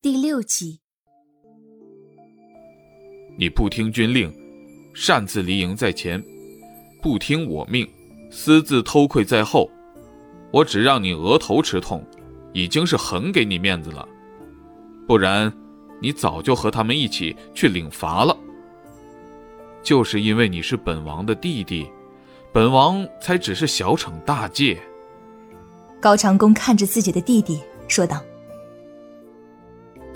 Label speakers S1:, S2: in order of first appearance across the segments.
S1: 第六集，
S2: 你不听军令，擅自离营在前，不听我命，私自偷窥在后，我只让你额头吃痛，已经是很给你面子了。不然，你早就和他们一起去领罚了。就是因为你是本王的弟弟，本王才只是小惩大戒。
S1: 高长恭看着自己的弟弟说道。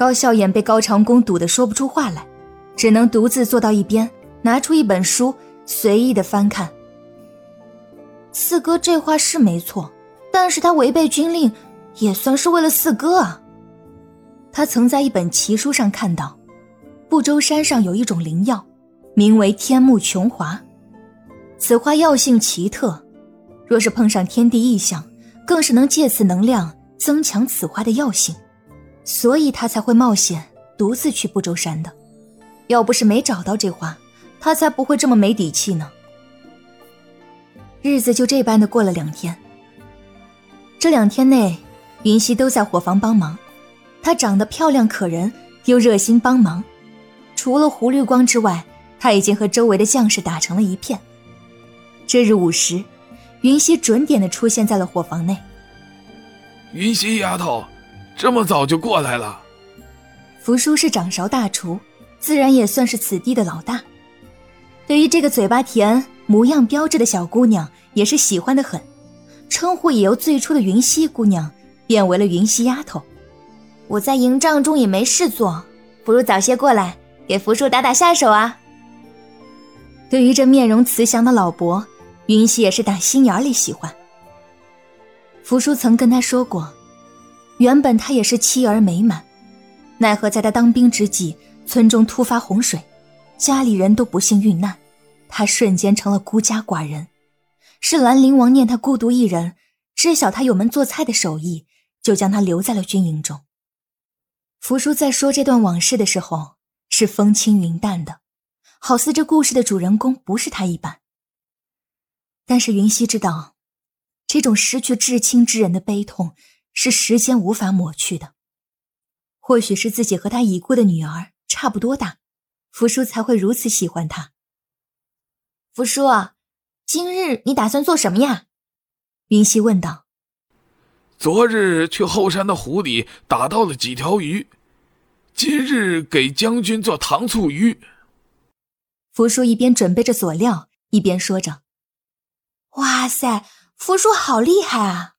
S1: 高笑眼被高长恭堵得说不出话来，只能独自坐到一边，拿出一本书，随意的翻看。四哥这话是没错，但是他违背军令，也算是为了四哥啊。他曾在一本奇书上看到，不周山上有一种灵药，名为天目琼华，此花药性奇特，若是碰上天地异象，更是能借此能量增强此花的药性。所以他才会冒险独自去不周山的，要不是没找到这花，他才不会这么没底气呢。日子就这般的过了两天。这两天内，云溪都在伙房帮忙，她长得漂亮可人，又热心帮忙。除了胡绿光之外，她已经和周围的将士打成了一片。这日午时，云溪准点的出现在了伙房内。
S2: 云溪丫头。这么早就过来了。
S1: 福叔是掌勺大厨，自然也算是此地的老大。对于这个嘴巴甜、模样标致的小姑娘，也是喜欢的很，称呼也由最初的云溪姑娘变为了云溪丫头。我在营帐中也没事做，不如早些过来给福叔打打下手啊。对于这面容慈祥的老伯，云溪也是打心眼里喜欢。福叔曾跟他说过。原本他也是妻儿美满，奈何在他当兵之际，村中突发洪水，家里人都不幸遇难，他瞬间成了孤家寡人。是兰陵王念他孤独一人，知晓他有门做菜的手艺，就将他留在了军营中。福叔在说这段往事的时候，是风轻云淡的，好似这故事的主人公不是他一般。但是云溪知道，这种失去至亲之人的悲痛。是时间无法抹去的。或许是自己和他已故的女儿差不多大，福叔才会如此喜欢他。福叔，今日你打算做什么呀？云溪问道。
S2: 昨日去后山的湖里打到了几条鱼，今日给将军做糖醋鱼。
S1: 福叔一边准备着佐料，一边说着：“哇塞，福叔好厉害啊！”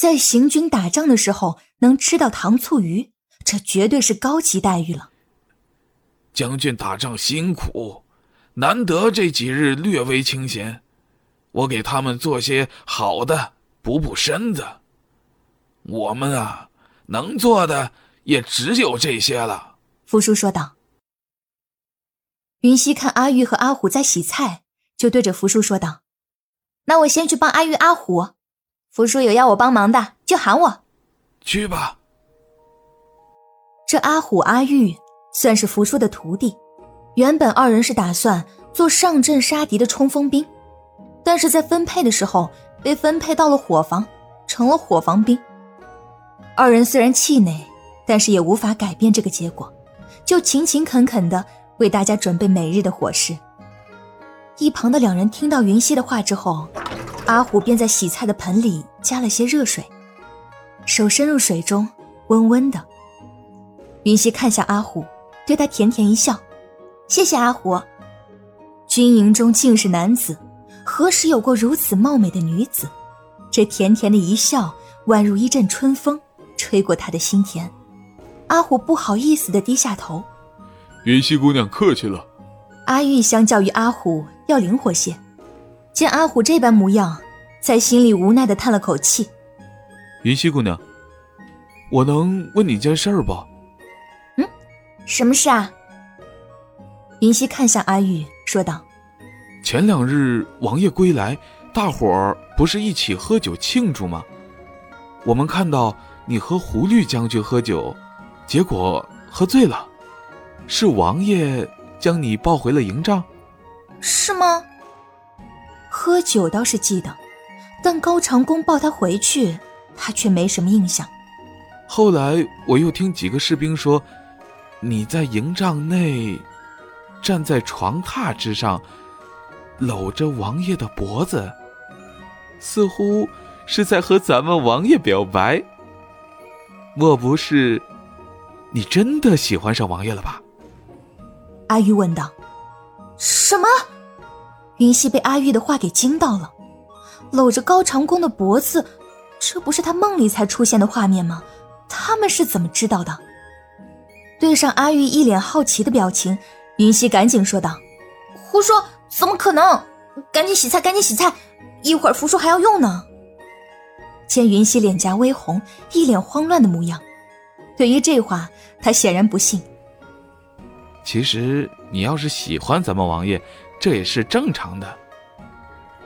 S1: 在行军打仗的时候能吃到糖醋鱼，这绝对是高级待遇了。
S2: 将军打仗辛苦，难得这几日略微清闲，我给他们做些好的补补身子。我们啊，能做的也只有这些了。
S1: 福叔说道。云溪看阿玉和阿虎在洗菜，就对着福叔说道：“那我先去帮阿玉、阿虎。”福叔有要我帮忙的，就喊我
S2: 去吧。
S1: 这阿虎、阿玉算是福叔的徒弟，原本二人是打算做上阵杀敌的冲锋兵，但是在分配的时候被分配到了伙房，成了伙房兵。二人虽然气馁，但是也无法改变这个结果，就勤勤恳恳的为大家准备每日的伙食。一旁的两人听到云溪的话之后。阿虎便在洗菜的盆里加了些热水，手伸入水中，温温的。云溪看向阿虎，对他甜甜一笑：“谢谢阿虎。”军营中尽是男子，何时有过如此貌美的女子？这甜甜的一笑，宛如一阵春风，吹过他的心田。阿虎不好意思的低下头：“
S2: 云溪姑娘客气了。”
S1: 阿玉相较于阿虎要灵活些。见阿虎这般模样，在心里无奈的叹了口气。
S2: 云溪姑娘，我能问你件事不？
S1: 嗯，什么事啊？云溪看向阿玉，说道：“
S2: 前两日王爷归来，大伙儿不是一起喝酒庆祝吗？我们看到你和胡律将军喝酒，结果喝醉了，是王爷将你抱回了营帐？
S1: 是吗？”喝酒倒是记得，但高长恭抱他回去，他却没什么印象。
S2: 后来我又听几个士兵说，你在营帐内，站在床榻之上，搂着王爷的脖子，似乎是在和咱们王爷表白。莫不是，你真的喜欢上王爷了吧？
S1: 阿玉问道。什么？云溪被阿玉的话给惊到了，搂着高长恭的脖子，这不是他梦里才出现的画面吗？他们是怎么知道的？对上阿玉一脸好奇的表情，云溪赶紧说道：“胡说，怎么可能？赶紧洗菜，赶紧洗菜，一会儿福叔还要用呢。”见云溪脸颊微红，一脸慌乱的模样，对于这话，他显然不信。
S2: 其实你要是喜欢咱们王爷，这也是正常的。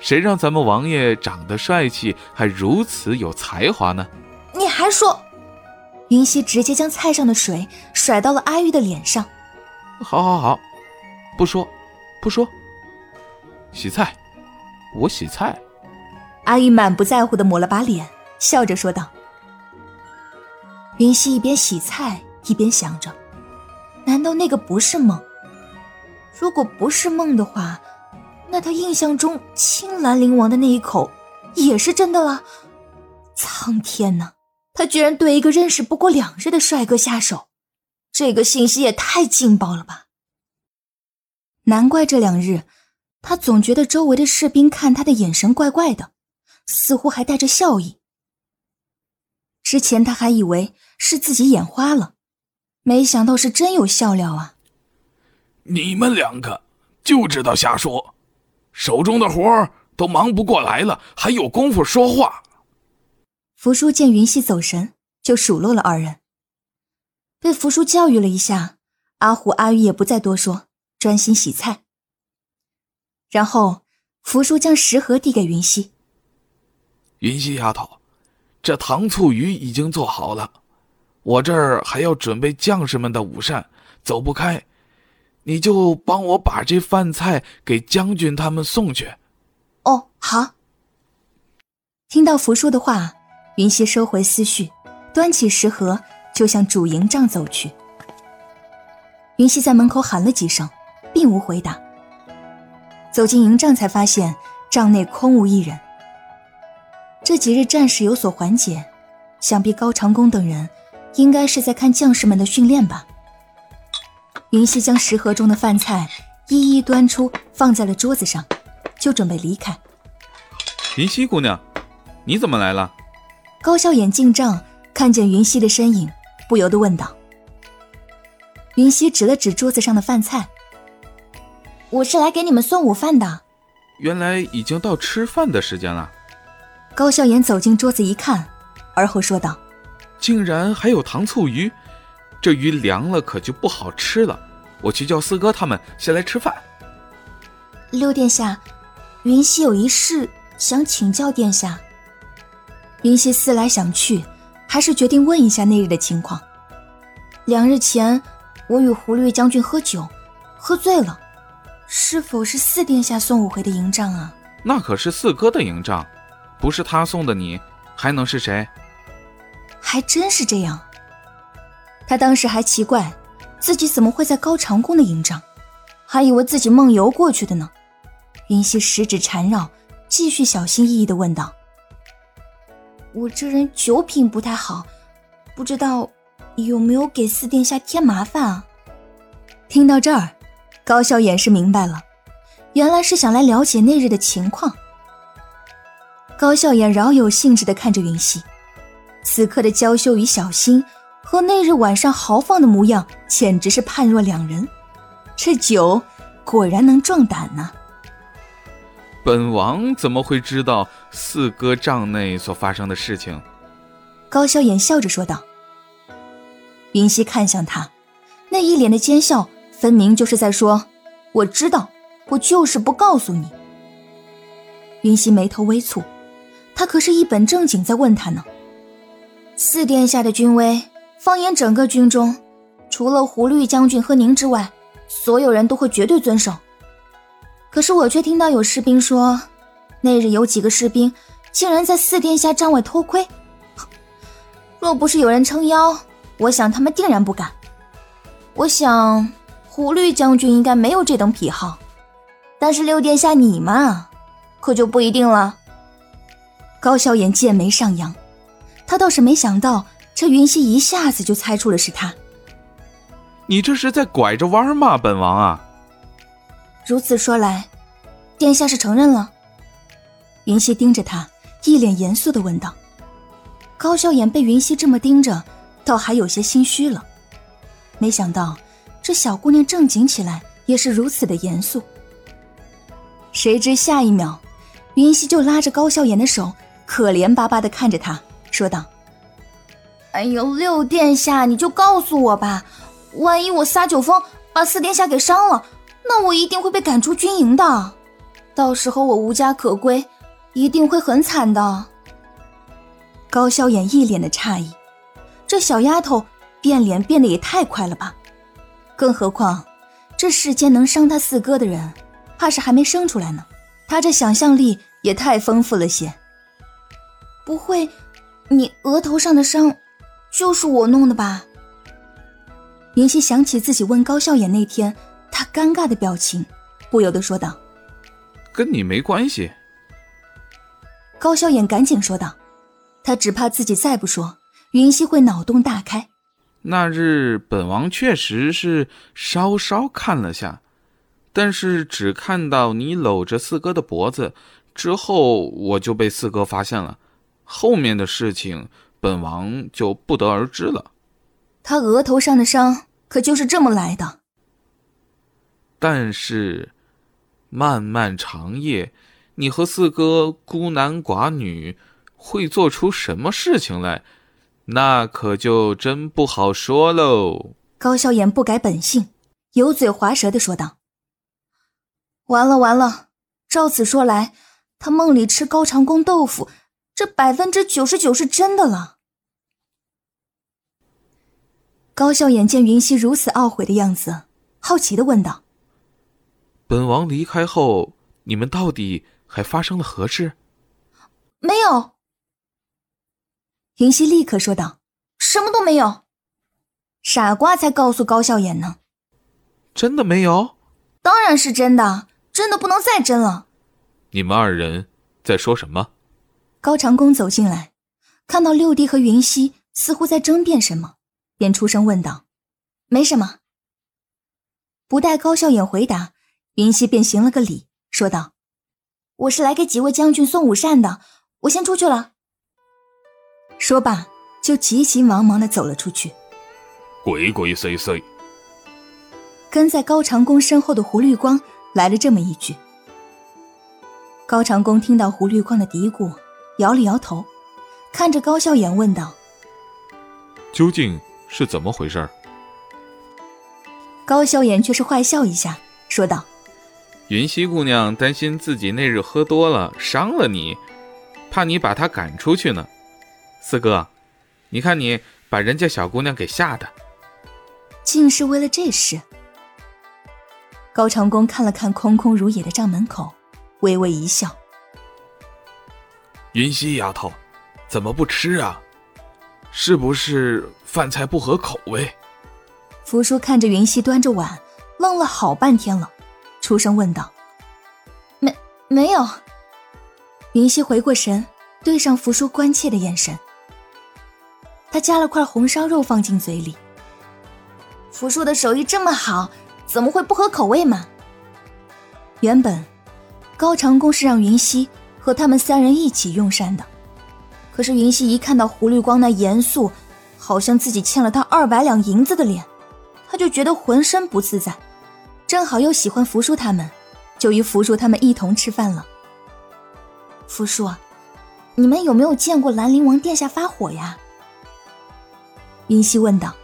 S2: 谁让咱们王爷长得帅气，还如此有才华呢？
S1: 你还说？云溪直接将菜上的水甩到了阿玉的脸上。
S2: 好，好，好，不说，不说。洗菜，我洗菜。
S1: 阿玉满不在乎的抹了把脸，笑着说道。云溪一边洗菜一边想着。难道那个不是梦？如果不是梦的话，那他印象中青兰灵王的那一口也是真的了。苍天呐，他居然对一个认识不过两日的帅哥下手，这个信息也太劲爆了吧！难怪这两日他总觉得周围的士兵看他的眼神怪怪的，似乎还带着笑意。之前他还以为是自己眼花了。没想到是真有笑料啊！
S3: 你们两个就知道瞎说，手中的活都忙不过来了，还有功夫说话。
S1: 福叔见云溪走神，就数落了二人。被福叔教育了一下，阿虎、阿玉也不再多说，专心洗菜。然后福叔将食盒递给云溪：“
S3: 云溪丫头，这糖醋鱼已经做好了。”我这儿还要准备将士们的午膳，走不开，你就帮我把这饭菜给将军他们送去。
S1: 哦，好。听到福叔的话，云溪收回思绪，端起食盒就向主营帐走去。云溪在门口喊了几声，并无回答。走进营帐，才发现帐内空无一人。这几日战事有所缓解，想必高长恭等人。应该是在看将士们的训练吧。云溪将食盒中的饭菜一一端出，放在了桌子上，就准备离开。
S2: 云溪姑娘，你怎么来了？
S1: 高笑眼进帐，看见云溪的身影，不由得问道。云溪指了指桌子上的饭菜：“我是来给你们送午饭的。”
S2: 原来已经到吃饭的时间了。
S1: 高笑眼走进桌子一看，而后说道。
S2: 竟然还有糖醋鱼，这鱼凉了可就不好吃了。我去叫四哥他们先来吃饭。
S1: 六殿下，云溪有一事想请教殿下。云溪思来想去，还是决定问一下那日的情况。两日前，我与胡律将军喝酒，喝醉了，是否是四殿下送我回的营帐啊？
S2: 那可是四哥的营帐，不是他送的你，还能是谁？
S1: 还真是这样。他当时还奇怪，自己怎么会在高长恭的营帐，还以为自己梦游过去的呢。云溪十指缠绕，继续小心翼翼的问道：“我这人酒品不太好，不知道有没有给四殿下添麻烦啊？”听到这儿，高笑眼是明白了，原来是想来了解那日的情况。高笑眼饶有兴致的看着云溪。此刻的娇羞与小心，和那日晚上豪放的模样，简直是判若两人。这酒果然能壮胆呢。
S2: 本王怎么会知道四哥帐内所发生的事情？
S1: 高萧炎笑着说道。云溪看向他，那一脸的奸笑，分明就是在说：“我知道，我就是不告诉你。”云溪眉头微蹙，他可是一本正经在问他呢。四殿下的君威，放眼整个军中，除了胡律将军和您之外，所有人都会绝对遵守。可是我却听到有士兵说，那日有几个士兵竟然在四殿下帐外偷窥。若不是有人撑腰，我想他们定然不敢。我想，胡律将军应该没有这等癖好，但是六殿下你嘛，可就不一定了。高笑颜剑眉上扬，他倒是没想到这云溪一下子就猜出了是他。
S2: 你这是在拐着弯吗，本王啊？
S1: 如此说来，殿下是承认了。云溪盯着他，一脸严肃的问道。高笑颜被云溪这么盯着，倒还有些心虚了。没想到这小姑娘正经起来也是如此的严肃。谁知下一秒，云溪就拉着高笑颜的手，可怜巴巴的看着他，说道：“哎呦，六殿下，你就告诉我吧，万一我撒酒疯把四殿下给伤了，那我一定会被赶出军营的，到时候我无家可归，一定会很惨的。”高笑颜一脸的诧异，这小丫头变脸变得也太快了吧？更何况，这世间能伤他四哥的人，怕是还没生出来呢。他这想象力也太丰富了些。不会，你额头上的伤，就是我弄的吧？云溪想起自己问高笑颜那天他尴尬的表情，不由得说道：“
S2: 跟你没关系。”
S1: 高笑颜赶紧说道。他只怕自己再不说，云溪会脑洞大开。
S2: 那日本王确实是稍稍看了下，但是只看到你搂着四哥的脖子，之后我就被四哥发现了，后面的事情本王就不得而知了。
S1: 他额头上的伤可就是这么来的。
S2: 但是，漫漫长夜，你和四哥孤男寡女。会做出什么事情来，那可就真不好说喽。
S1: 高笑颜不改本性，油嘴滑舌的说道：“完了完了，照此说来，他梦里吃高长公豆腐，这百分之九十九是真的了。”高笑眼见云溪如此懊悔的样子，好奇的问道：“
S2: 本王离开后，你们到底还发生了何事？”“
S1: 没有。”云溪立刻说道：“什么都没有，傻瓜才告诉高笑眼呢。
S2: 真的没有？
S1: 当然是真的，真的不能再真了。
S2: 你们二人在说什么？”
S1: 高长恭走进来，看到六弟和云溪似乎在争辩什么，便出声问道：“没什么。”不待高笑眼回答，云溪便行了个礼，说道：“我是来给几位将军送午膳的，我先出去了。”说罢，就急急忙忙的走了出去。
S2: 鬼鬼祟祟。
S1: 跟在高长恭身后的胡绿光来了这么一句。高长恭听到胡绿光的嘀咕，摇了摇头，看着高笑颜问道：“
S2: 究竟是怎么回事？”
S1: 高萧炎却是坏笑一下，说道：“
S2: 云溪姑娘担心自己那日喝多了伤了你，怕你把她赶出去呢。”四哥，你看你把人家小姑娘给吓的，
S1: 竟是为了这事。高长恭看了看空空如也的帐门口，微微一笑：“
S3: 云溪丫头，怎么不吃啊？是不是饭菜不合口味？”
S1: 福叔看着云溪端着碗，愣了好半天了，出声问道：“没没有？”云溪回过神，对上福叔关切的眼神。他夹了块红烧肉放进嘴里。福叔的手艺这么好，怎么会不合口味嘛？原本高长恭是让云溪和他们三人一起用膳的，可是云溪一看到胡绿光那严肃，好像自己欠了他二百两银子的脸，他就觉得浑身不自在。正好又喜欢福叔他们，就与福叔他们一同吃饭了。福叔，你们有没有见过兰陵王殿下发火呀？云溪问道：“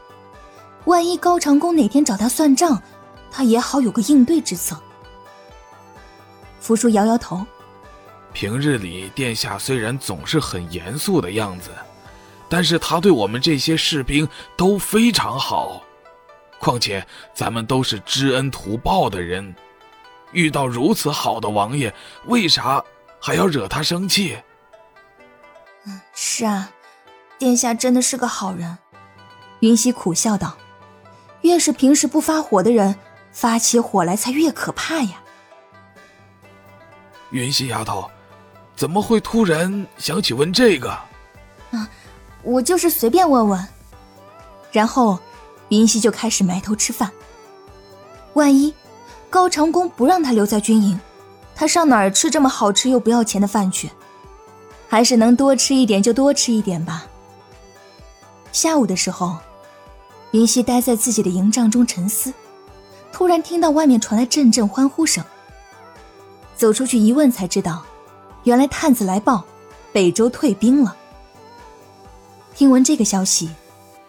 S1: 万一高长恭哪天找他算账，他也好有个应对之策。”福叔摇摇头：“
S3: 平日里殿下虽然总是很严肃的样子，但是他对我们这些士兵都非常好。况且咱们都是知恩图报的人，遇到如此好的王爷，为啥还要惹他生气？”“
S1: 嗯，是啊。”殿下真的是个好人。云溪苦笑道：“越是平时不发火的人，发起火来才越可怕呀。”
S3: 云溪丫头，怎么会突然想起问这个？
S1: 啊，我就是随便问问。然后，云溪就开始埋头吃饭。万一高长恭不让他留在军营，他上哪儿吃这么好吃又不要钱的饭去？还是能多吃一点就多吃一点吧。下午的时候，云溪待在自己的营帐中沉思，突然听到外面传来阵阵欢呼声。走出去一问，才知道，原来探子来报，北周退兵了。听闻这个消息，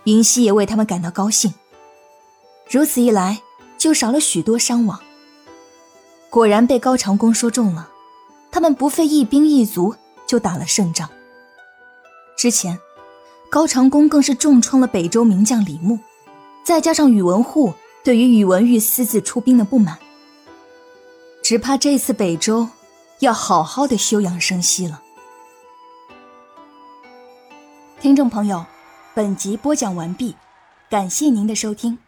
S1: 云溪也为他们感到高兴。如此一来，就少了许多伤亡。果然被高长恭说中了，他们不费一兵一卒就打了胜仗。之前，高长恭更是重创了北周名将李牧，再加上宇文护对于宇文毓私自出兵的不满。只怕这次北周要好好的休养生息了。听众朋友，本集播讲完毕，感谢您的收听。